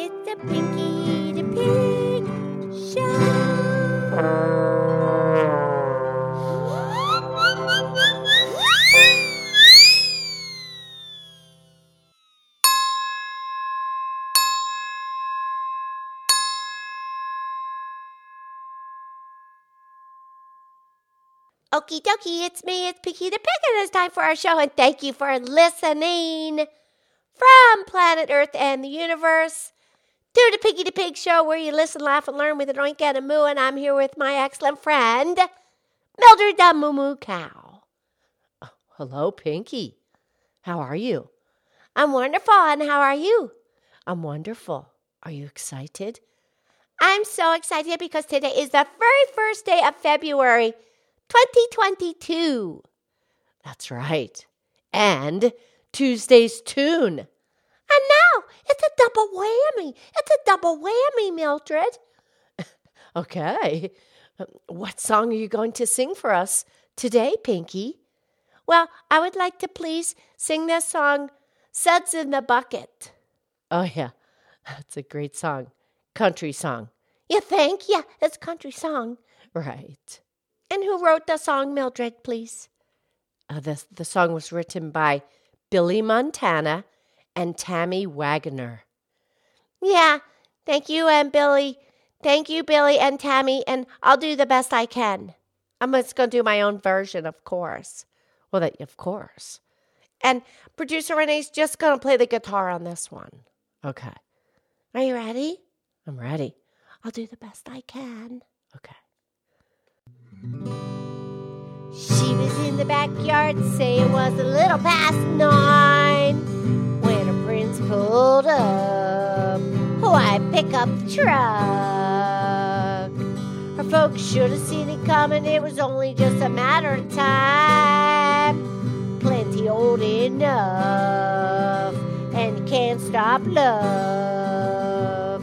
It's a Pinky the Pig Show. Okie dokie, it's me, it's Pinky the Pig, and it's time for our show, and thank you for listening from planet Earth and the universe to the Piggy the Pig show where you listen, laugh, and learn with an oink and a moo. And I'm here with my excellent friend, Mildred the Moo Moo Cow. Oh, hello, Pinky. How are you? I'm wonderful, and how are you? I'm wonderful. Are you excited? I'm so excited because today is the very first day of February 2022. That's right. And Tuesday's tune. And now it's a double whammy. It's a double whammy, Mildred. okay. What song are you going to sing for us today, Pinky? Well, I would like to please sing this song, Suds in the Bucket. Oh, yeah. That's a great song. Country song. You think? Yeah, it's country song. Right. And who wrote the song, Mildred, please? Uh, the, the song was written by Billy Montana and Tammy Wagner. Yeah, thank you, and Billy. Thank you, Billy and Tammy, and I'll do the best I can. I'm just going to do my own version, of course. Well, that, of course. And producer Renee's just going to play the guitar on this one. Okay. Are you ready? I'm ready. I'll do the best I can. Okay. She was in the backyard, say it was a little past nine, when her prince pulled up. Oh, I pick up the truck. Her folks should have seen it coming, it was only just a matter of time. Plenty old enough, and can't stop love.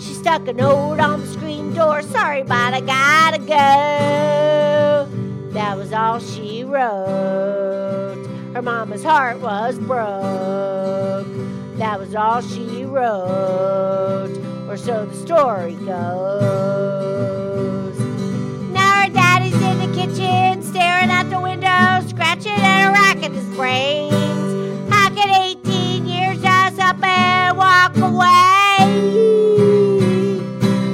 She stuck a note on the screen door, sorry, but I gotta go. That was all she wrote. Her mama's heart was broke. That was all she wrote, or so the story goes. Now her daddy's in the kitchen, staring out the window, scratching and racking his brains. How can 18 years just up and walk away?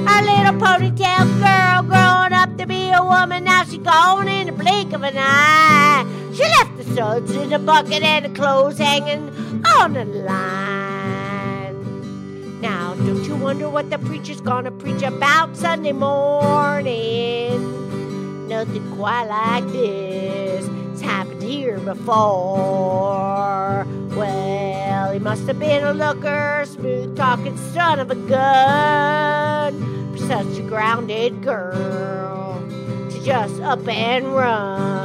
Our little ponytail girl growing up to be a woman, now she's gone in the blink of an eye. She left the suds in the bucket and the clothes hanging on the line. Now, don't you wonder what the preacher's gonna preach about Sunday morning? Nothing quite like this has happened here before. Well, he must have been a looker, smooth talking son of a gun for such a grounded girl to just up and run.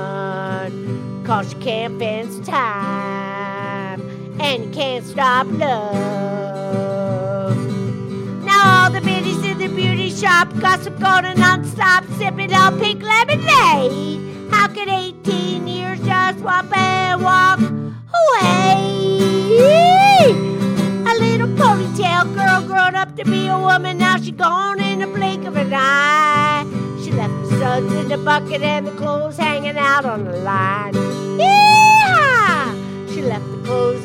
Cause she can't fence time and you can't stop love. Now all the biddies in the beauty shop gossip going non-stop, sipping on pink lemonade. How could 18 years just swap and walk away? A little ponytail girl grown up to be a woman, now she gone in the blink of an eye. She left the suds in the bucket and the clothes hanging out on the line.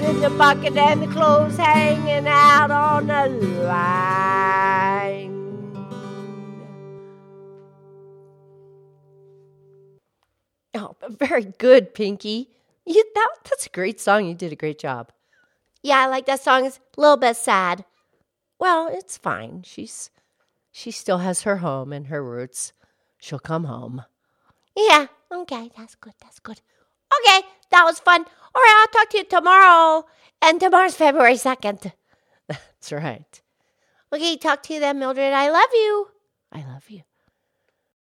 In the bucket and the clothes hanging out on the line. Oh, very good, Pinky. You, that, that's a great song. You did a great job. Yeah, I like that song. It's a little bit sad. Well, it's fine. She's she still has her home and her roots. She'll come home. Yeah, okay, that's good, that's good. Okay, that was fun. All right, I'll talk to you tomorrow. And tomorrow's February 2nd. That's right. Okay, talk to you then, Mildred. I love you. I love you.